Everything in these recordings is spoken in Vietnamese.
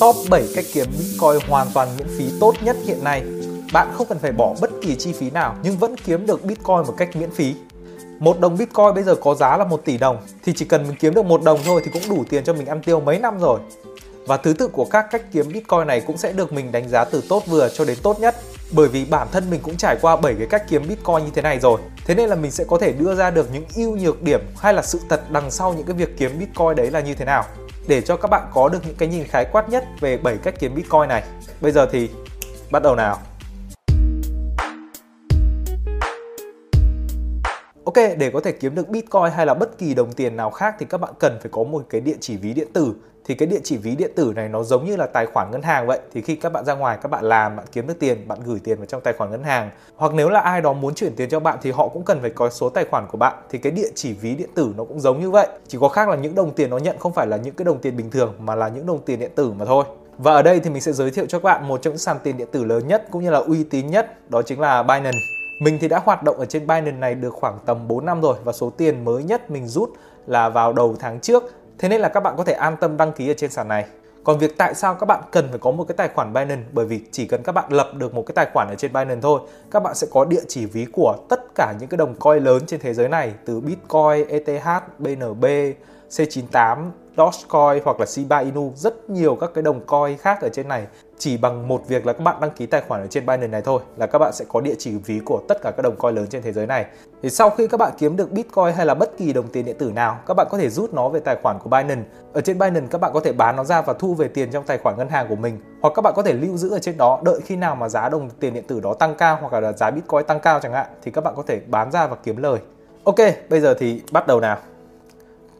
Top 7 cách kiếm Bitcoin hoàn toàn miễn phí tốt nhất hiện nay. Bạn không cần phải bỏ bất kỳ chi phí nào, nhưng vẫn kiếm được Bitcoin một cách miễn phí. Một đồng Bitcoin bây giờ có giá là 1 tỷ đồng, thì chỉ cần mình kiếm được một đồng thôi thì cũng đủ tiền cho mình ăn tiêu mấy năm rồi. Và thứ tự của các cách kiếm Bitcoin này cũng sẽ được mình đánh giá từ tốt vừa cho đến tốt nhất, bởi vì bản thân mình cũng trải qua 7 cái cách kiếm Bitcoin như thế này rồi. Thế nên là mình sẽ có thể đưa ra được những ưu nhược điểm hay là sự thật đằng sau những cái việc kiếm Bitcoin đấy là như thế nào để cho các bạn có được những cái nhìn khái quát nhất về 7 cách kiếm Bitcoin này. Bây giờ thì bắt đầu nào. Ok, để có thể kiếm được Bitcoin hay là bất kỳ đồng tiền nào khác thì các bạn cần phải có một cái địa chỉ ví điện tử. Thì cái địa chỉ ví điện tử này nó giống như là tài khoản ngân hàng vậy. Thì khi các bạn ra ngoài các bạn làm, bạn kiếm được tiền, bạn gửi tiền vào trong tài khoản ngân hàng. Hoặc nếu là ai đó muốn chuyển tiền cho bạn thì họ cũng cần phải có số tài khoản của bạn. Thì cái địa chỉ ví điện tử nó cũng giống như vậy. Chỉ có khác là những đồng tiền nó nhận không phải là những cái đồng tiền bình thường mà là những đồng tiền điện tử mà thôi. Và ở đây thì mình sẽ giới thiệu cho các bạn một trong những sàn tiền điện tử lớn nhất cũng như là uy tín nhất, đó chính là Binance. Mình thì đã hoạt động ở trên Binance này được khoảng tầm 4 năm rồi và số tiền mới nhất mình rút là vào đầu tháng trước. Thế nên là các bạn có thể an tâm đăng ký ở trên sàn này. Còn việc tại sao các bạn cần phải có một cái tài khoản Binance bởi vì chỉ cần các bạn lập được một cái tài khoản ở trên Binance thôi, các bạn sẽ có địa chỉ ví của tất cả những cái đồng coin lớn trên thế giới này từ Bitcoin, ETH, BNB, C98, Dogecoin hoặc là Shiba Inu rất nhiều các cái đồng coin khác ở trên này chỉ bằng một việc là các bạn đăng ký tài khoản ở trên Binance này thôi là các bạn sẽ có địa chỉ ví của tất cả các đồng coin lớn trên thế giới này. Thì sau khi các bạn kiếm được Bitcoin hay là bất kỳ đồng tiền điện tử nào, các bạn có thể rút nó về tài khoản của Binance. Ở trên Binance các bạn có thể bán nó ra và thu về tiền trong tài khoản ngân hàng của mình hoặc các bạn có thể lưu giữ ở trên đó đợi khi nào mà giá đồng tiền điện tử đó tăng cao hoặc là giá Bitcoin tăng cao chẳng hạn thì các bạn có thể bán ra và kiếm lời. Ok, bây giờ thì bắt đầu nào.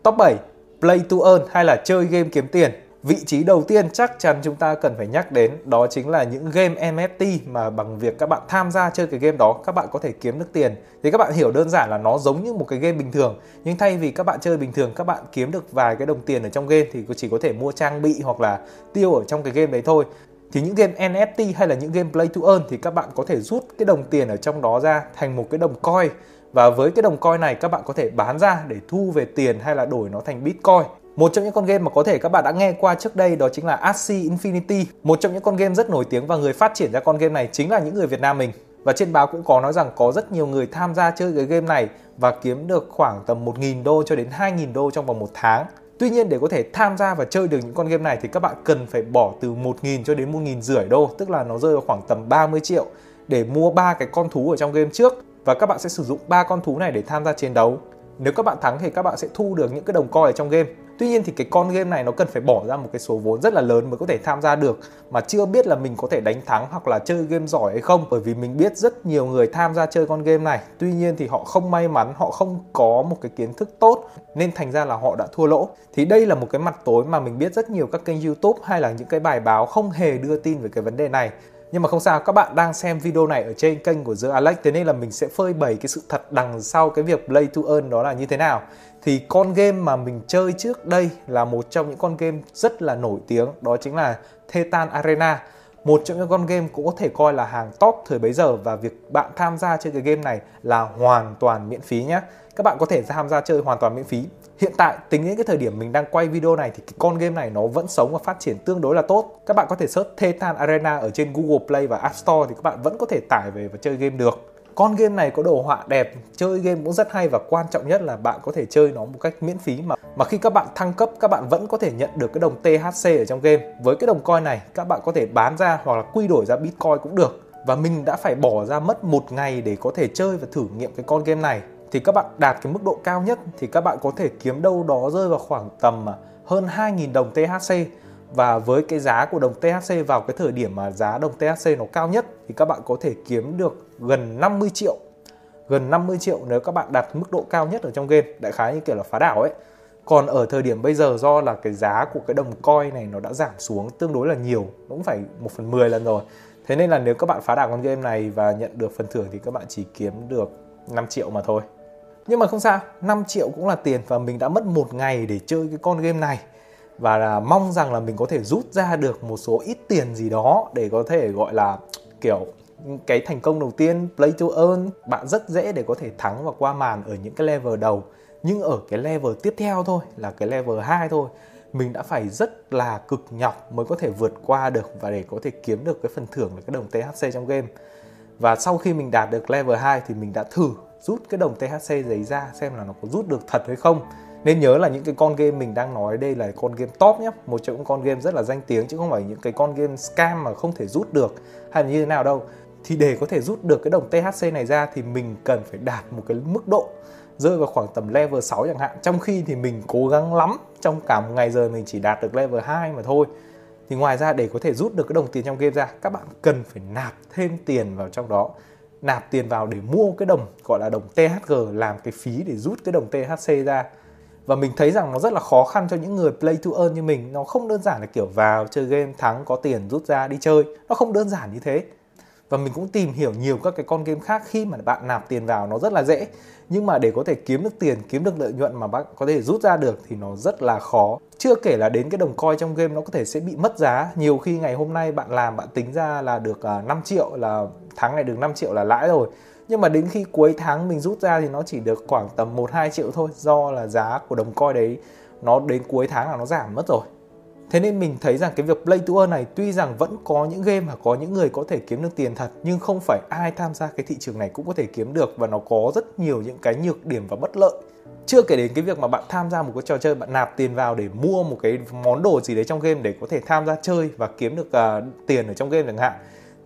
Top 7 Play to earn hay là chơi game kiếm tiền. Vị trí đầu tiên chắc chắn chúng ta cần phải nhắc đến đó chính là những game NFT mà bằng việc các bạn tham gia chơi cái game đó, các bạn có thể kiếm được tiền. Thì các bạn hiểu đơn giản là nó giống như một cái game bình thường, nhưng thay vì các bạn chơi bình thường, các bạn kiếm được vài cái đồng tiền ở trong game thì chỉ có thể mua trang bị hoặc là tiêu ở trong cái game đấy thôi. Thì những game NFT hay là những game play to earn thì các bạn có thể rút cái đồng tiền ở trong đó ra thành một cái đồng coin và với cái đồng coin này, các bạn có thể bán ra để thu về tiền hay là đổi nó thành Bitcoin. Một trong những con game mà có thể các bạn đã nghe qua trước đây đó chính là Axie Infinity. Một trong những con game rất nổi tiếng và người phát triển ra con game này chính là những người Việt Nam mình. Và trên báo cũng có nói rằng có rất nhiều người tham gia chơi cái game này và kiếm được khoảng tầm 1.000 đô cho đến 2.000 đô trong vòng một tháng. Tuy nhiên để có thể tham gia và chơi được những con game này thì các bạn cần phải bỏ từ 1.000 cho đến 1.000 rưỡi đô, tức là nó rơi vào khoảng tầm 30 triệu để mua ba cái con thú ở trong game trước và các bạn sẽ sử dụng ba con thú này để tham gia chiến đấu. Nếu các bạn thắng thì các bạn sẽ thu được những cái đồng coin ở trong game. Tuy nhiên thì cái con game này nó cần phải bỏ ra một cái số vốn rất là lớn mới có thể tham gia được, mà chưa biết là mình có thể đánh thắng hoặc là chơi game giỏi hay không, bởi vì mình biết rất nhiều người tham gia chơi con game này. Tuy nhiên thì họ không may mắn, họ không có một cái kiến thức tốt, nên thành ra là họ đã thua lỗ. Thì đây là một cái mặt tối mà mình biết rất nhiều các kênh youtube hay là những cái bài báo không hề đưa tin về cái vấn đề này nhưng mà không sao, các bạn đang xem video này ở trên kênh của The Alex Thế nên là mình sẽ phơi bày cái sự thật đằng sau cái việc play to earn đó là như thế nào Thì con game mà mình chơi trước đây là một trong những con game rất là nổi tiếng Đó chính là Thetan Arena một trong những con game cũng có thể coi là hàng top thời bấy giờ và việc bạn tham gia chơi cái game này là hoàn toàn miễn phí nhé. Các bạn có thể tham gia chơi hoàn toàn miễn phí. Hiện tại tính đến cái thời điểm mình đang quay video này thì cái con game này nó vẫn sống và phát triển tương đối là tốt. Các bạn có thể search Thetan Arena ở trên Google Play và App Store thì các bạn vẫn có thể tải về và chơi game được. Con game này có đồ họa đẹp, chơi game cũng rất hay và quan trọng nhất là bạn có thể chơi nó một cách miễn phí mà mà khi các bạn thăng cấp các bạn vẫn có thể nhận được cái đồng THC ở trong game. Với cái đồng coin này các bạn có thể bán ra hoặc là quy đổi ra Bitcoin cũng được. Và mình đã phải bỏ ra mất một ngày để có thể chơi và thử nghiệm cái con game này thì các bạn đạt cái mức độ cao nhất thì các bạn có thể kiếm đâu đó rơi vào khoảng tầm à, hơn 2.000 đồng THC và với cái giá của đồng THC vào cái thời điểm mà giá đồng THC nó cao nhất thì các bạn có thể kiếm được gần 50 triệu. Gần 50 triệu nếu các bạn đạt mức độ cao nhất ở trong game, đại khái như kiểu là phá đảo ấy. Còn ở thời điểm bây giờ do là cái giá của cái đồng coin này nó đã giảm xuống tương đối là nhiều, nó cũng phải 1 phần 10 lần rồi. Thế nên là nếu các bạn phá đảo con game này và nhận được phần thưởng thì các bạn chỉ kiếm được 5 triệu mà thôi nhưng mà không sao 5 triệu cũng là tiền và mình đã mất một ngày để chơi cái con game này. Và là mong rằng là mình có thể rút ra được một số ít tiền gì đó để có thể gọi là, kiểu, cái thành công đầu tiên, play to earn. Bạn rất dễ để có thể thắng và qua màn ở những cái level đầu. Nhưng ở cái level tiếp theo thôi, là cái level 2 thôi, mình đã phải rất là cực nhọc mới có thể vượt qua được và để có thể kiếm được cái phần thưởng là cái đồng THC trong game. Và sau khi mình đạt được level 2 thì mình đã thử rút cái đồng THC giấy ra xem là nó có rút được thật hay không. Nên nhớ là những cái con game mình đang nói đây là con game top nhé một trong những con game rất là danh tiếng, chứ không phải những cái con game scam mà không thể rút được hay là như thế nào đâu. Thì để có thể rút được cái đồng THC này ra thì mình cần phải đạt một cái mức độ rơi vào khoảng tầm level 6 chẳng hạn. Trong khi thì mình cố gắng lắm, trong cả một ngày giờ mình chỉ đạt được level 2 mà thôi. Thì ngoài ra để có thể rút được cái đồng tiền trong game ra, các bạn cần phải nạp thêm tiền vào trong đó nạp tiền vào để mua cái đồng gọi là đồng THG làm cái phí để rút cái đồng THC ra. Và mình thấy rằng nó rất là khó khăn cho những người play to earn như mình. Nó không đơn giản là kiểu vào chơi game thắng có tiền rút ra đi chơi. Nó không đơn giản như thế và mình cũng tìm hiểu nhiều các cái con game khác khi mà bạn nạp tiền vào nó rất là dễ. Nhưng mà để có thể kiếm được tiền, kiếm được lợi nhuận mà bạn có thể rút ra được thì nó rất là khó. Chưa kể là đến cái đồng coin trong game nó có thể sẽ bị mất giá. Nhiều khi ngày hôm nay bạn làm, bạn tính ra là được à, 5 triệu là, tháng này được 5 triệu là lãi rồi. Nhưng mà đến khi cuối tháng mình rút ra thì nó chỉ được khoảng tầm 1 2 triệu thôi do là giá của đồng coin đấy, nó đến cuối tháng là nó giảm mất rồi. Thế nên mình thấy rằng cái việc play to earn này tuy rằng vẫn có những game mà có những người có thể kiếm được tiền thật nhưng không phải ai tham gia cái thị trường này cũng có thể kiếm được và nó có rất nhiều những cái nhược điểm và bất lợi. Chưa kể đến cái việc mà bạn tham gia một cái trò chơi bạn nạp tiền vào để mua một cái món đồ gì đấy trong game để có thể tham gia chơi và kiếm được uh, tiền ở trong game chẳng hạn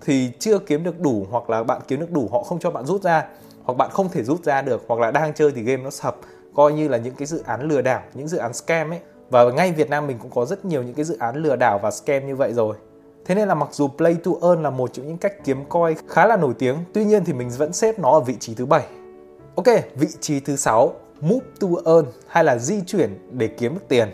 thì chưa kiếm được đủ hoặc là bạn kiếm được đủ họ không cho bạn rút ra hoặc bạn không thể rút ra được hoặc là đang chơi thì game nó sập coi như là những cái dự án lừa đảo những dự án scam ấy và ngay Việt Nam mình cũng có rất nhiều những cái dự án lừa đảo và scam như vậy rồi Thế nên là mặc dù Play to Earn là một trong những cách kiếm coin khá là nổi tiếng, tuy nhiên thì mình vẫn xếp nó ở vị trí thứ bảy. Ok, vị trí thứ sáu, Move to Earn hay là di chuyển để kiếm được tiền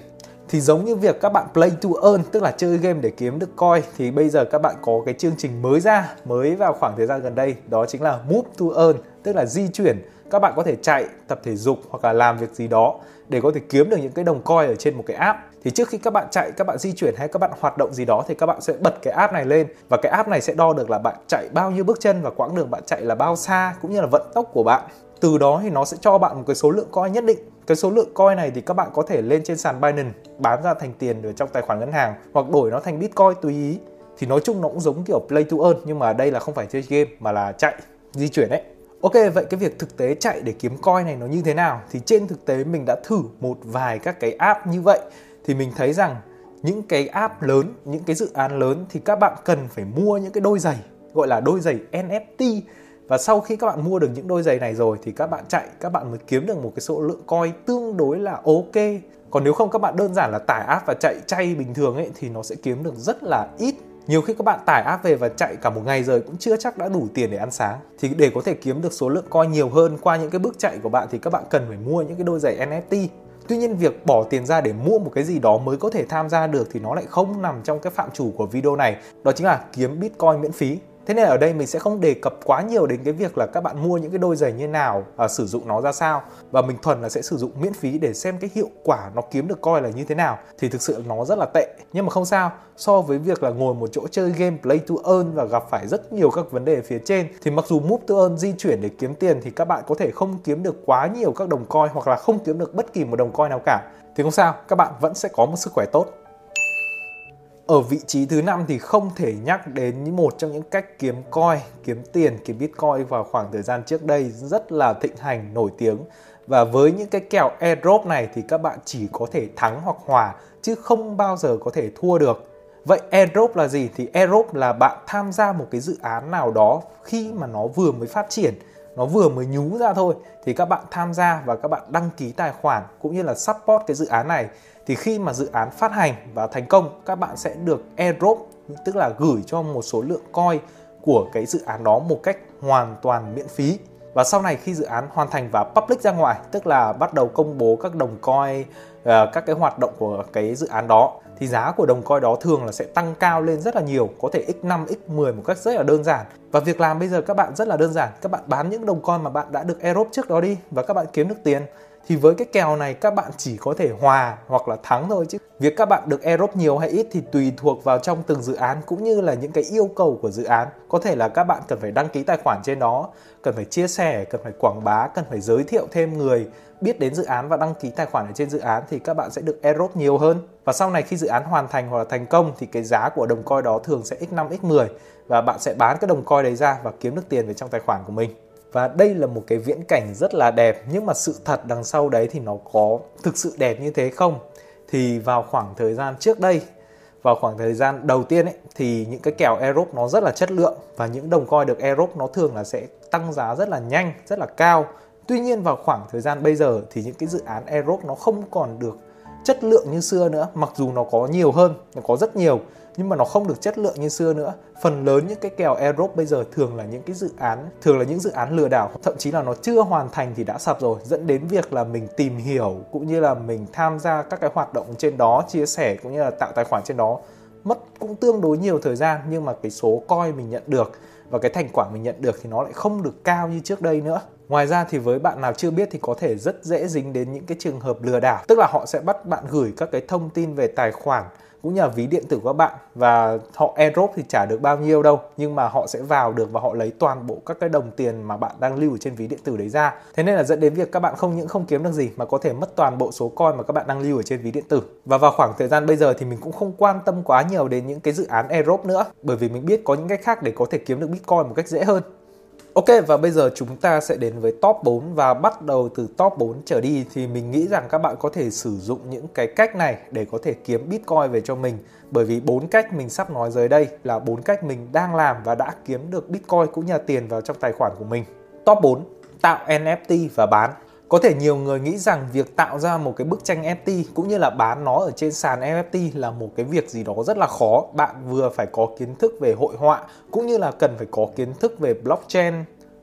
thì giống như việc các bạn play to earn tức là chơi game để kiếm được coin thì bây giờ các bạn có cái chương trình mới ra mới vào khoảng thời gian gần đây đó chính là move to earn tức là di chuyển các bạn có thể chạy, tập thể dục hoặc là làm việc gì đó để có thể kiếm được những cái đồng coin ở trên một cái app. Thì trước khi các bạn chạy, các bạn di chuyển hay các bạn hoạt động gì đó thì các bạn sẽ bật cái app này lên. Và cái app này sẽ đo được là bạn chạy bao nhiêu bước chân và quãng đường bạn chạy là bao xa cũng như là vận tốc của bạn. Từ đó thì nó sẽ cho bạn một cái số lượng coin nhất định. Cái số lượng coin này thì các bạn có thể lên trên sàn Binance, bán ra thành tiền ở trong tài khoản ngân hàng hoặc đổi nó thành Bitcoin tùy ý. Thì nói chung nó cũng giống kiểu play to earn nhưng mà đây là không phải chơi game mà là chạy, di chuyển đấy. Ok, vậy cái việc thực tế chạy để kiếm coin này nó như thế nào? Thì trên thực tế mình đã thử một vài các cái app như vậy. Thì mình thấy rằng những cái app lớn, những cái dự án lớn thì các bạn cần phải mua những cái đôi giày, gọi là đôi giày NFT và sau khi các bạn mua được những đôi giày này rồi thì các bạn chạy, các bạn mới kiếm được một cái số lượng coin tương đối là ok. Còn nếu không, các bạn đơn giản là tải app và chạy chay bình thường ấy, thì nó sẽ kiếm được rất là ít nhiều khi các bạn tải app về và chạy cả một ngày rồi cũng chưa chắc đã đủ tiền để ăn sáng thì để có thể kiếm được số lượng coin nhiều hơn qua những cái bước chạy của bạn thì các bạn cần phải mua những cái đôi giày NFT Tuy nhiên việc bỏ tiền ra để mua một cái gì đó mới có thể tham gia được thì nó lại không nằm trong cái phạm chủ của video này. Đó chính là kiếm Bitcoin miễn phí. Thế nên ở đây mình sẽ không đề cập quá nhiều đến cái việc là các bạn mua những cái đôi giày như nào à, sử dụng nó ra sao. Và mình thuần là sẽ sử dụng miễn phí để xem cái hiệu quả nó kiếm được coi là như thế nào. Thì thực sự nó rất là tệ. Nhưng mà không sao so với việc là ngồi một chỗ chơi game play to earn và gặp phải rất nhiều các vấn đề phía trên thì mặc dù move to earn di chuyển để kiếm tiền thì các bạn có thể không kiếm được quá nhiều các đồng coin hoặc là không kiếm được bất kỳ một đồng coin nào cả. Thì không sao các bạn vẫn sẽ có một sức khỏe tốt ở vị trí thứ năm thì không thể nhắc đến một trong những cách kiếm coin, kiếm tiền, kiếm bitcoin vào khoảng thời gian trước đây rất là thịnh hành, nổi tiếng. Và với những cái kèo airdrop này thì các bạn chỉ có thể thắng hoặc hòa chứ không bao giờ có thể thua được. Vậy airdrop là gì? Thì airdrop là bạn tham gia một cái dự án nào đó khi mà nó vừa mới phát triển, nó vừa mới nhú ra thôi. Thì các bạn tham gia và các bạn đăng ký tài khoản cũng như là support cái dự án này. Thì khi mà dự án phát hành và thành công, các bạn sẽ được airdrop, tức là gửi cho một số lượng coin của cái dự án đó một cách hoàn toàn miễn phí. Và sau này khi dự án hoàn thành và public ra ngoài, tức là bắt đầu công bố các đồng coin ờ, các cái hoạt động của cái dự án đó thì giá của đồng coin đó thường là sẽ tăng cao lên rất là nhiều, có thể x5 x10 một cách rất là đơn giản. Và việc làm bây giờ các bạn rất là đơn giản, các bạn bán những đồng coin mà bạn đã được airdrop trước đó đi và các bạn kiếm được tiền. Thì với cái kèo này các bạn chỉ có thể hòa hoặc là thắng thôi chứ. Việc các bạn được airdrop nhiều hay ít thì tùy thuộc vào trong từng dự án cũng như là những cái yêu cầu của dự án. Có thể là các bạn cần phải đăng ký tài khoản trên đó, cần phải chia sẻ, cần phải quảng bá, cần phải giới thiệu thêm người biết đến dự án và đăng ký tài khoản ở trên dự án thì các bạn sẽ được airdrop nhiều hơn. Và sau này khi dự án hoàn thành hoặc là thành công thì cái giá của đồng coin đó thường sẽ x5 x10 và bạn sẽ bán cái đồng coin đấy ra và kiếm được tiền về trong tài khoản của mình. Và đây là một cái viễn cảnh rất là đẹp, nhưng mà sự thật đằng sau đấy thì nó có thực sự đẹp như thế không? Thì vào khoảng thời gian trước đây, vào khoảng thời gian đầu tiên ấy, thì những cái kèo airdrop nó rất là chất lượng và những đồng coin được airdrop nó thường là sẽ tăng giá rất là nhanh, rất là cao tuy nhiên vào khoảng thời gian bây giờ thì những cái dự án Aerobe nó không còn được chất lượng như xưa nữa, mặc dù nó có nhiều hơn, nó có rất nhiều, nhưng mà nó không được chất lượng như xưa nữa. Phần lớn những cái kèo aerobe bây giờ thường là những cái dự án, thường là những dự án lừa đảo, thậm chí là nó chưa hoàn thành thì đã sập rồi, dẫn đến việc là mình tìm hiểu cũng như là mình tham gia các cái hoạt động trên đó, chia sẻ cũng như là tạo tài khoản trên đó. Mất cũng tương đối nhiều thời gian, nhưng mà cái số coi mình nhận được và cái thành quả mình nhận được thì nó lại không được cao như trước đây nữa. Ngoài ra thì với bạn nào chưa biết thì có thể rất dễ dính đến những cái trường hợp lừa đảo, tức là họ sẽ bắt bạn gửi các cái thông tin về tài khoản cũng như là ví điện tử của các bạn và họ airdrop thì trả được bao nhiêu đâu nhưng mà họ sẽ vào được và họ lấy toàn bộ các cái đồng tiền mà bạn đang lưu ở trên ví điện tử đấy ra. Thế nên là dẫn đến việc các bạn không những không kiếm được gì mà có thể mất toàn bộ số coin mà các bạn đang lưu ở trên ví điện tử. Và vào khoảng thời gian bây giờ thì mình cũng không quan tâm quá nhiều đến những cái dự án airdrop nữa bởi vì mình biết có những cách khác để có thể kiếm được bitcoin một cách dễ hơn. Ok, và bây giờ chúng ta sẽ đến với top 4 và bắt đầu từ top 4 trở đi thì mình nghĩ rằng các bạn có thể sử dụng những cái cách này để có thể kiếm Bitcoin về cho mình bởi vì bốn cách mình sắp nói dưới đây là bốn cách mình đang làm và đã kiếm được Bitcoin cũng như là tiền vào trong tài khoản của mình. Top 4 tạo NFT và bán có thể nhiều người nghĩ rằng việc tạo ra một cái bức tranh NFT cũng như là bán nó ở trên sàn NFT là một cái việc gì đó rất là khó. Bạn vừa phải có kiến thức về hội họa cũng như là cần phải có kiến thức về blockchain.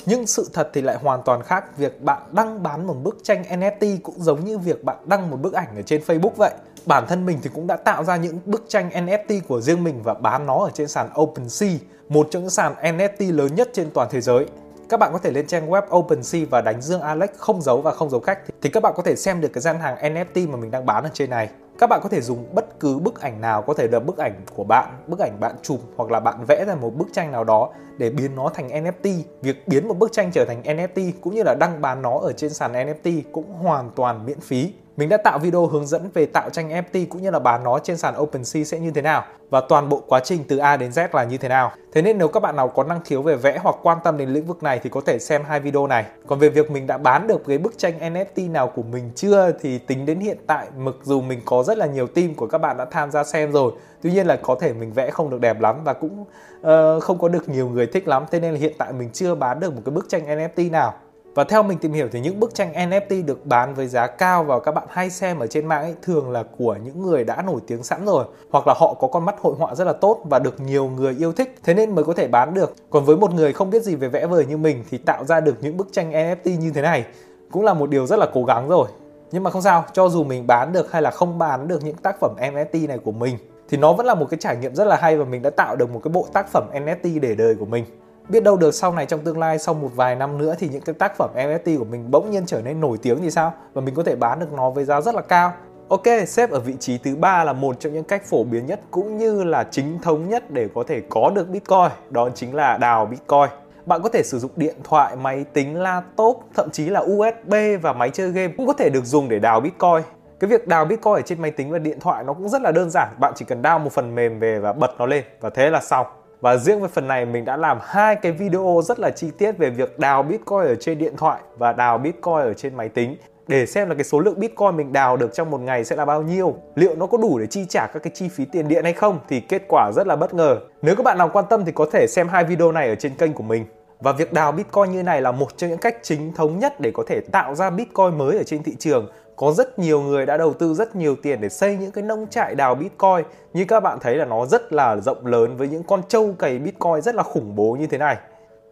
Nhưng sự thật thì lại hoàn toàn khác. Việc bạn đăng bán một bức tranh NFT cũng giống như việc bạn đăng một bức ảnh ở trên Facebook vậy. Bản thân mình thì cũng đã tạo ra những bức tranh NFT của riêng mình và bán nó ở trên sàn OpenSea, một trong những sàn NFT lớn nhất trên toàn thế giới các bạn có thể lên trang web OpenSea và đánh Dương Alex không giấu và không giấu khách thì các bạn có thể xem được cái gian hàng NFT mà mình đang bán ở trên này. Các bạn có thể dùng bất cứ bức ảnh nào có thể là bức ảnh của bạn, bức ảnh bạn chụp hoặc là bạn vẽ ra một bức tranh nào đó để biến nó thành NFT. Việc biến một bức tranh trở thành NFT cũng như là đăng bán nó ở trên sàn NFT cũng hoàn toàn miễn phí. Mình đã tạo video hướng dẫn về tạo tranh NFT cũng như là bán nó trên sàn OpenSea sẽ như thế nào và toàn bộ quá trình từ A đến Z là như thế nào. Thế nên nếu các bạn nào có năng khiếu về vẽ hoặc quan tâm đến lĩnh vực này thì có thể xem hai video này. Còn về việc mình đã bán được cái bức tranh NFT nào của mình chưa thì tính đến hiện tại mặc dù mình có rất là nhiều team của các bạn đã tham gia xem rồi. Tuy nhiên là có thể mình vẽ không được đẹp lắm và cũng uh, không có được nhiều người thích lắm. Thế nên là hiện tại mình chưa bán được một cái bức tranh NFT nào. Và theo mình tìm hiểu thì những bức tranh NFT được bán với giá cao và các bạn hay xem ở trên mạng ấy thường là của những người đã nổi tiếng sẵn rồi hoặc là họ có con mắt hội họa rất là tốt và được nhiều người yêu thích thế nên mới có thể bán được. Còn với một người không biết gì về vẽ vời như mình thì tạo ra được những bức tranh NFT như thế này cũng là một điều rất là cố gắng rồi. Nhưng mà không sao, cho dù mình bán được hay là không bán được những tác phẩm NFT này của mình thì nó vẫn là một cái trải nghiệm rất là hay và mình đã tạo được một cái bộ tác phẩm NFT để đời của mình biết đâu được sau này trong tương lai sau một vài năm nữa thì những cái tác phẩm NFT của mình bỗng nhiên trở nên nổi tiếng thì sao và mình có thể bán được nó với giá rất là cao Ok, xếp ở vị trí thứ ba là một trong những cách phổ biến nhất cũng như là chính thống nhất để có thể có được Bitcoin, đó chính là đào Bitcoin. Bạn có thể sử dụng điện thoại, máy tính, laptop, thậm chí là USB và máy chơi game cũng có thể được dùng để đào Bitcoin. Cái việc đào Bitcoin ở trên máy tính và điện thoại nó cũng rất là đơn giản, bạn chỉ cần đào một phần mềm về và bật nó lên và thế là xong. Và riêng về phần này, mình đã làm hai cái video rất là chi tiết về việc đào Bitcoin ở trên điện thoại và đào Bitcoin ở trên máy tính để xem là cái số lượng Bitcoin mình đào được trong một ngày sẽ là bao nhiêu. Liệu nó có đủ để chi trả các cái chi phí tiền điện hay không thì kết quả rất là bất ngờ. Nếu các bạn nào quan tâm thì có thể xem hai video này ở trên kênh của mình. Và việc đào Bitcoin như này là một trong những cách chính thống nhất để có thể tạo ra Bitcoin mới ở trên thị trường có rất nhiều người đã đầu tư rất nhiều tiền để xây những cái nông trại đào Bitcoin như các bạn thấy là nó rất là rộng lớn với những con trâu cày Bitcoin rất là khủng bố như thế này.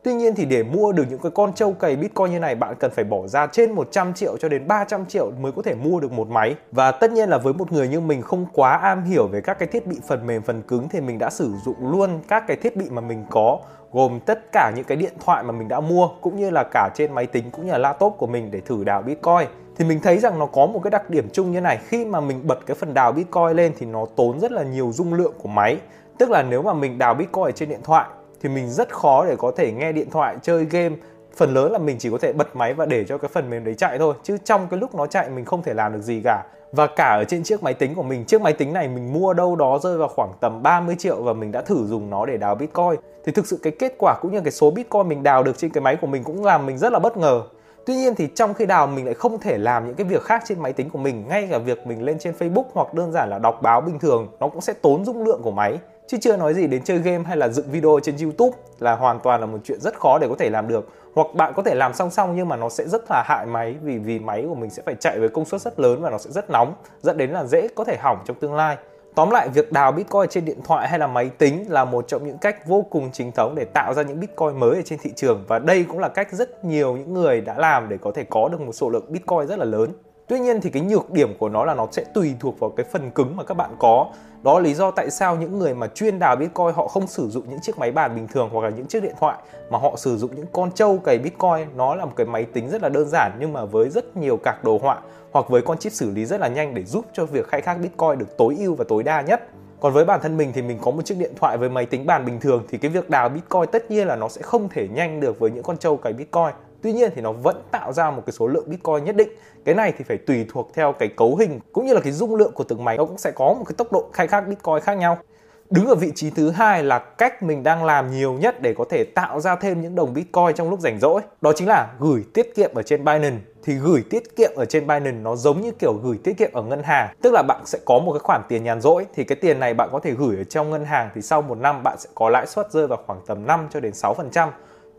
Tuy nhiên thì để mua được những cái con trâu cày Bitcoin như này, bạn cần phải bỏ ra trên 100 triệu cho đến 300 triệu mới có thể mua được một máy. Và tất nhiên là với một người như mình không quá am hiểu về các cái thiết bị phần mềm phần cứng thì mình đã sử dụng luôn các cái thiết bị mà mình có, gồm tất cả những cái điện thoại mà mình đã mua, cũng như là cả trên máy tính cũng như là laptop của mình để thử đào Bitcoin thì mình thấy rằng nó có một cái đặc điểm chung như này, khi mà mình bật cái phần đào Bitcoin lên thì nó tốn rất là nhiều dung lượng của máy. Tức là nếu mà mình đào Bitcoin ở trên điện thoại thì mình rất khó để có thể nghe điện thoại, chơi game. Phần lớn là mình chỉ có thể bật máy và để cho cái phần mềm đấy chạy thôi, chứ trong cái lúc nó chạy mình không thể làm được gì cả. Và cả ở trên chiếc máy tính của mình, chiếc máy tính này mình mua đâu đó rơi vào khoảng tầm 30 triệu và mình đã thử dùng nó để đào bitcoin. Thì thực sự cái kết quả cũng như cái số bitcoin mình đào được trên cái máy của mình cũng làm mình rất là bất ngờ. Tuy nhiên thì trong khi đào mình lại không thể làm những cái việc khác trên máy tính của mình, ngay cả việc mình lên trên Facebook hoặc đơn giản là đọc báo bình thường, nó cũng sẽ tốn dung lượng của máy. Chứ chưa nói gì đến chơi game hay là dựng video trên YouTube là hoàn toàn là một chuyện rất khó để có thể làm được. Hoặc bạn có thể làm song song nhưng mà nó sẽ rất là hại máy vì vì máy của mình sẽ phải chạy với công suất rất lớn và nó sẽ rất nóng, dẫn đến là dễ có thể hỏng trong tương lai. Tóm lại, việc đào Bitcoin trên điện thoại hay là máy tính là một trong những cách vô cùng chính thống để tạo ra những Bitcoin mới ở trên thị trường và đây cũng là cách rất nhiều những người đã làm để có thể có được một số lượng Bitcoin rất là lớn. Tuy nhiên thì cái nhược điểm của nó là nó sẽ tùy thuộc vào cái phần cứng mà các bạn có. Đó là lý do tại sao những người mà chuyên đào Bitcoin họ không sử dụng những chiếc máy bàn bình thường hoặc là những chiếc điện thoại, mà họ sử dụng những con trâu cày Bitcoin. Nó là một cái máy tính rất là đơn giản nhưng mà với rất nhiều cạc đồ họa hoặc với con chip xử lý rất là nhanh để giúp cho việc khai thác Bitcoin được tối ưu và tối đa nhất. Còn với bản thân mình thì mình có một chiếc điện thoại với máy tính bàn bình thường thì cái việc đào Bitcoin tất nhiên là nó sẽ không thể nhanh được với những con trâu cày Bitcoin. Tuy nhiên thì nó vẫn tạo ra một cái số lượng Bitcoin nhất định. Cái này thì phải tùy thuộc theo cái cấu hình cũng như là cái dung lượng của từng máy nó cũng sẽ có một cái tốc độ khai thác Bitcoin khác nhau. Đứng ở vị trí thứ hai là cách mình đang làm nhiều nhất để có thể tạo ra thêm những đồng Bitcoin trong lúc rảnh rỗi. Đó chính là gửi tiết kiệm ở trên Binance. Thì gửi tiết kiệm ở trên Binance nó giống như kiểu gửi tiết kiệm ở ngân hàng. Tức là bạn sẽ có một cái khoản tiền nhàn rỗi thì cái tiền này bạn có thể gửi ở trong ngân hàng thì sau một năm bạn sẽ có lãi suất rơi vào khoảng tầm 5 cho đến 6%.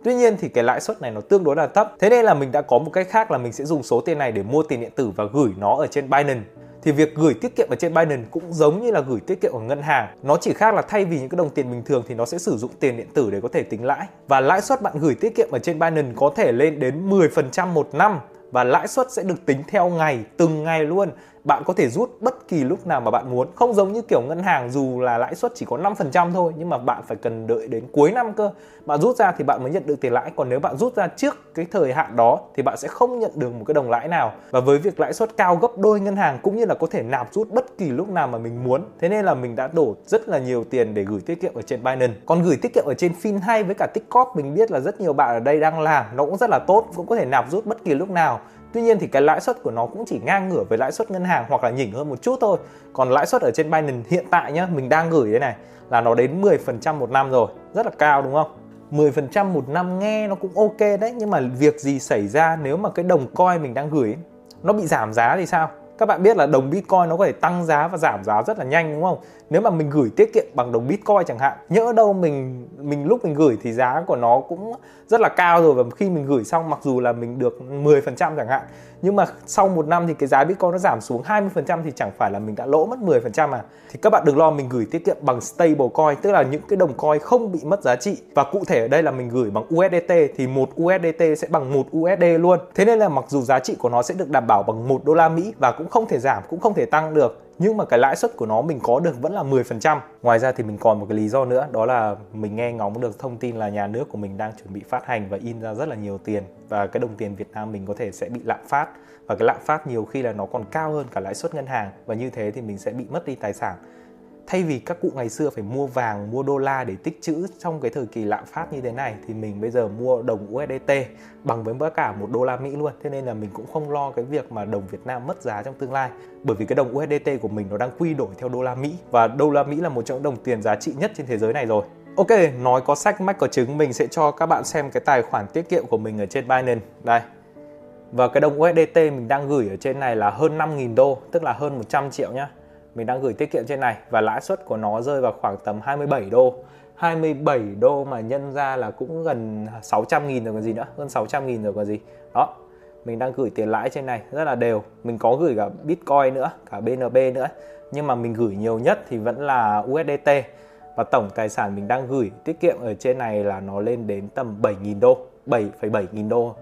Tuy nhiên thì cái lãi suất này nó tương đối là thấp. Thế nên là mình đã có một cách khác là mình sẽ dùng số tiền này để mua tiền điện tử và gửi nó ở trên Binance thì việc gửi tiết kiệm ở trên Binance cũng giống như là gửi tiết kiệm ở ngân hàng. Nó chỉ khác là thay vì những cái đồng tiền bình thường thì nó sẽ sử dụng tiền điện tử để có thể tính lãi. Và lãi suất bạn gửi tiết kiệm ở trên Binance có thể lên đến 10% một năm và lãi suất sẽ được tính theo ngày, từng ngày luôn bạn có thể rút bất kỳ lúc nào mà bạn muốn. Không giống như kiểu ngân hàng dù là lãi suất chỉ có 5% thôi, nhưng mà bạn phải cần đợi đến cuối năm cơ. Bạn rút ra thì bạn mới nhận được tiền lãi. Còn nếu bạn rút ra trước cái thời hạn đó thì bạn sẽ không nhận được một cái đồng lãi nào. Và với việc lãi suất cao gấp đôi ngân hàng cũng như là có thể nạp rút bất kỳ lúc nào mà mình muốn. Thế nên là mình đã đổ rất là nhiều tiền để gửi tiết kiệm ở trên Binance. Còn gửi tiết kiệm ở trên Fin hay với cả Tikop mình biết là rất nhiều bạn ở đây đang làm, nó cũng rất là tốt, cũng có thể nạp rút bất kỳ lúc nào. Tuy nhiên thì cái lãi suất của nó cũng chỉ ngang ngửa với lãi suất ngân hàng hoặc là nhỉnh hơn một chút thôi. Còn lãi suất ở trên Binance hiện tại nhá, mình đang gửi thế này là nó đến 10% một năm rồi, rất là cao đúng không? 10% một năm nghe nó cũng ok đấy nhưng mà việc gì xảy ra nếu mà cái đồng coin mình đang gửi nó bị giảm giá thì sao? Các bạn biết là đồng Bitcoin nó có thể tăng giá và giảm giá rất là nhanh đúng không? Nếu mà mình gửi tiết kiệm bằng đồng Bitcoin chẳng hạn, nhỡ đâu mình mình lúc mình gửi thì giá của nó cũng rất là cao rồi và khi mình gửi xong mặc dù là mình được 10% chẳng hạn nhưng mà sau một năm thì cái giá Bitcoin nó giảm xuống 20% thì chẳng phải là mình đã lỗ mất 10% à. Thì các bạn đừng lo, mình gửi tiết kiệm bằng stable coin, tức là những cái đồng coin không bị mất giá trị. Và cụ thể ở đây là mình gửi bằng USDT thì một USDT sẽ bằng một USD luôn. Thế nên là mặc dù giá trị của nó sẽ được đảm bảo bằng một đô la Mỹ và cũng không thể giảm, cũng không thể tăng được nhưng mà cái lãi suất của nó mình có được vẫn là 10%. Ngoài ra thì mình còn một cái lý do nữa, đó là mình nghe ngóng được thông tin là nhà nước của mình đang chuẩn bị phát hành và in ra rất là nhiều tiền. Và cái đồng tiền Việt Nam mình có thể sẽ bị lạm phát. Và cái lạm phát nhiều khi là nó còn cao hơn cả lãi suất ngân hàng. Và như thế thì mình sẽ bị mất đi tài sản thay vì các cụ ngày xưa phải mua vàng mua đô la để tích trữ trong cái thời kỳ lạm phát như thế này thì mình bây giờ mua đồng USDT bằng với tất cả một đô la Mỹ luôn thế nên là mình cũng không lo cái việc mà đồng Việt Nam mất giá trong tương lai bởi vì cái đồng USDT của mình nó đang quy đổi theo đô la Mỹ và đô la Mỹ là một trong những đồng tiền giá trị nhất trên thế giới này rồi Ok, nói có sách mách có chứng mình sẽ cho các bạn xem cái tài khoản tiết kiệm của mình ở trên Binance. Đây. Và cái đồng USDT mình đang gửi ở trên này là hơn 5.000 đô, tức là hơn 100 triệu nhá mình đang gửi tiết kiệm trên này và lãi suất của nó rơi vào khoảng tầm 27 đô. 27 đô mà nhân ra là cũng gần 600 nghìn rồi còn gì nữa hơn 600 nghìn rồi còn gì. Đó mình đang gửi tiền lãi trên này rất là đều. Mình có gửi cả Bitcoin nữa cả BNB nữa nhưng mà mình gửi nhiều nhất thì vẫn là USDT và tổng tài sản mình đang gửi tiết kiệm ở trên này là nó lên đến tầm 7.000 đô 7,7 nghìn đô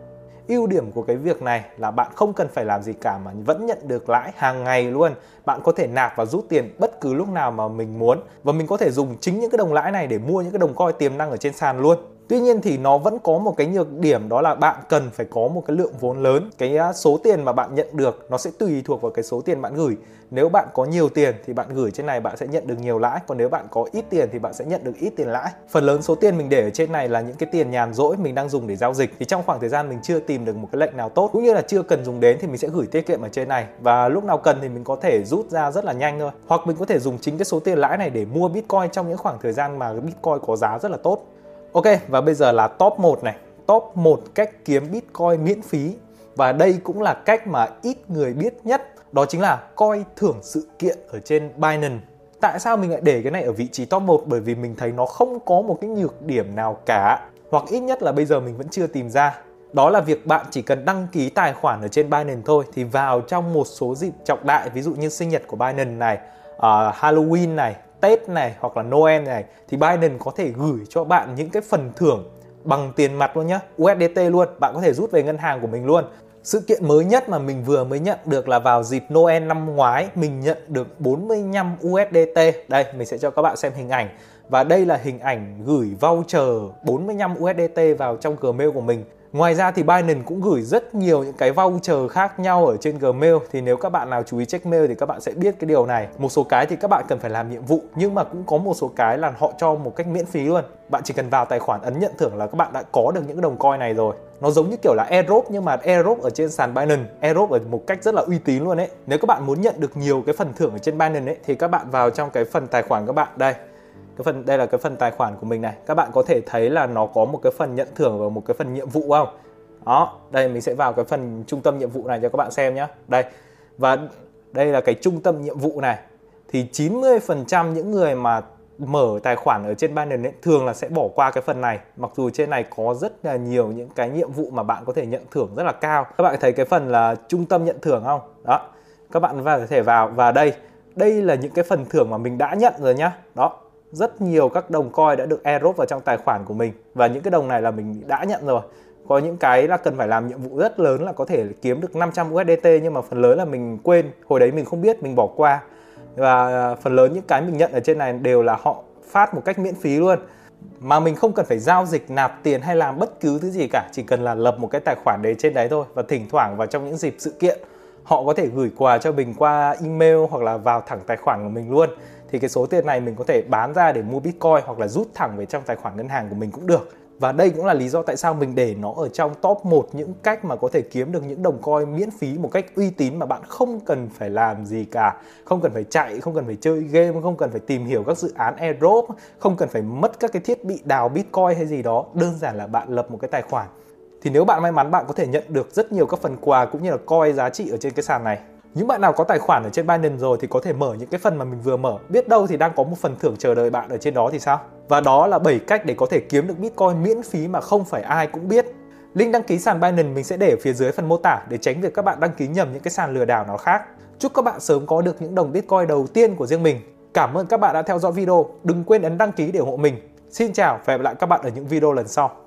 ưu điểm của cái việc này là bạn không cần phải làm gì cả mà vẫn nhận được lãi hàng ngày luôn. Bạn có thể nạp và rút tiền bất cứ lúc nào mà mình muốn và mình có thể dùng chính những cái đồng lãi này để mua những cái đồng coi tiềm năng ở trên sàn luôn. Tuy nhiên thì nó vẫn có một cái nhược điểm đó là bạn cần phải có một cái lượng vốn lớn. Cái à, số tiền mà bạn nhận được nó sẽ tùy thuộc vào cái số tiền bạn gửi. Nếu bạn có nhiều tiền thì bạn gửi trên này bạn sẽ nhận được nhiều lãi, còn nếu bạn có ít tiền thì bạn sẽ nhận được ít tiền lãi. Phần lớn số tiền mình để ở trên này là những cái tiền nhàn rỗi mình đang dùng để giao dịch. Thì trong khoảng thời gian mình chưa tìm được một cái lệnh nào tốt cũng như là chưa cần dùng đến thì mình sẽ gửi tiết kiệm ở trên này và lúc nào cần thì mình có thể rút ra rất là nhanh thôi. Hoặc mình có thể dùng chính cái số tiền lãi này để mua Bitcoin trong những khoảng thời gian mà Bitcoin có giá rất là tốt. Ok, và bây giờ là top 1 này. Top 1 cách kiếm Bitcoin miễn phí. Và đây cũng là cách mà ít người biết nhất. Đó chính là coi thưởng sự kiện ở trên Binance. Tại sao mình lại để cái này ở vị trí top 1? Bởi vì mình thấy nó không có một cái nhược điểm nào cả. Hoặc ít nhất là bây giờ mình vẫn chưa tìm ra. Đó là việc bạn chỉ cần đăng ký tài khoản ở trên Binance thôi thì vào trong một số dịp trọng đại ví dụ như sinh nhật của Binance này, uh, Halloween này, Tết này hoặc là Noel này thì biden có thể gửi cho bạn những cái phần thưởng bằng tiền mặt luôn nhá, USDT luôn, bạn có thể rút về ngân hàng của mình luôn. Sự kiện mới nhất mà mình vừa mới nhận được là vào dịp Noel năm ngoái mình nhận được 45 USDT. Đây, mình sẽ cho các bạn xem hình ảnh. Và đây là hình ảnh gửi voucher 45 USDT vào trong Gmail của mình. Ngoài ra thì Binance cũng gửi rất nhiều những cái voucher khác nhau ở trên Gmail thì nếu các bạn nào chú ý check mail thì các bạn sẽ biết cái điều này. Một số cái thì các bạn cần phải làm nhiệm vụ nhưng mà cũng có một số cái là họ cho một cách miễn phí luôn. Bạn chỉ cần vào tài khoản ấn nhận thưởng là các bạn đã có được những đồng coin này rồi. Nó giống như kiểu là airdrop nhưng mà airdrop ở trên sàn Binance, airdrop ở một cách rất là uy tín luôn ấy. Nếu các bạn muốn nhận được nhiều cái phần thưởng ở trên Binance ấy thì các bạn vào trong cái phần tài khoản các bạn đây cái phần đây là cái phần tài khoản của mình này. Các bạn có thể thấy là nó có một cái phần nhận thưởng và một cái phần nhiệm vụ không? Đó đây mình sẽ vào cái phần trung tâm nhiệm vụ này cho các bạn xem nhé đây và đây là cái trung tâm nhiệm vụ này. Thì 90% những người mà mở tài khoản ở trên Binance ấy, thường là sẽ bỏ qua cái phần này. Mặc dù trên này có rất là nhiều những cái nhiệm vụ mà bạn có thể nhận thưởng rất là cao. Các bạn thấy cái phần là trung tâm nhận thưởng không? Đó các bạn có thể vào. Và đây đây là những cái phần thưởng mà mình đã nhận rồi nhá. Đó rất nhiều các đồng coin đã được airdrop vào trong tài khoản của mình. Và những cái đồng này là mình đã nhận rồi. Có những cái là cần phải làm nhiệm vụ rất lớn là có thể kiếm được 500 USDT nhưng mà phần lớn là mình quên. Hồi đấy mình không biết, mình bỏ qua. Và phần lớn những cái mình nhận ở trên này đều là họ phát một cách miễn phí luôn. Mà mình không cần phải giao dịch, nạp tiền hay làm bất cứ thứ gì cả. Chỉ cần là lập một cái tài khoản đấy trên đấy thôi. Và thỉnh thoảng vào trong những dịp sự kiện họ có thể gửi quà cho mình qua email hoặc là vào thẳng tài khoản của mình luôn. Thì cái số tiền này mình có thể bán ra để mua bitcoin hoặc là rút thẳng về trong tài khoản ngân hàng của mình cũng được. Và đây cũng là lý do tại sao mình để nó ở trong top 1 những cách mà có thể kiếm được những đồng coin miễn phí một cách uy tín mà bạn không cần phải làm gì cả. Không cần phải chạy, không cần phải chơi game, không cần phải tìm hiểu các dự án airdrop, không cần phải mất các cái thiết bị đào bitcoin hay gì đó. Đơn giản là bạn lập một cái tài khoản thì nếu bạn may mắn, bạn có thể nhận được rất nhiều các phần quà cũng như là coin giá trị ở trên cái sàn này những bạn nào có tài khoản ở trên Binance rồi thì có thể mở những cái phần mà mình vừa mở. Biết đâu thì đang có một phần thưởng chờ đợi bạn ở trên đó thì sao? Và đó là 7 cách để có thể kiếm được Bitcoin miễn phí mà không phải ai cũng biết. Link đăng ký sàn Binance mình sẽ để ở phía dưới phần mô tả để tránh việc các bạn đăng ký nhầm những cái sàn lừa đảo nào khác. Chúc các bạn sớm có được những đồng Bitcoin đầu tiên của riêng mình. Cảm ơn các bạn đã theo dõi video. Đừng quên ấn đăng ký để ủng hộ mình. Xin chào và hẹn gặp lại các bạn ở những video lần sau.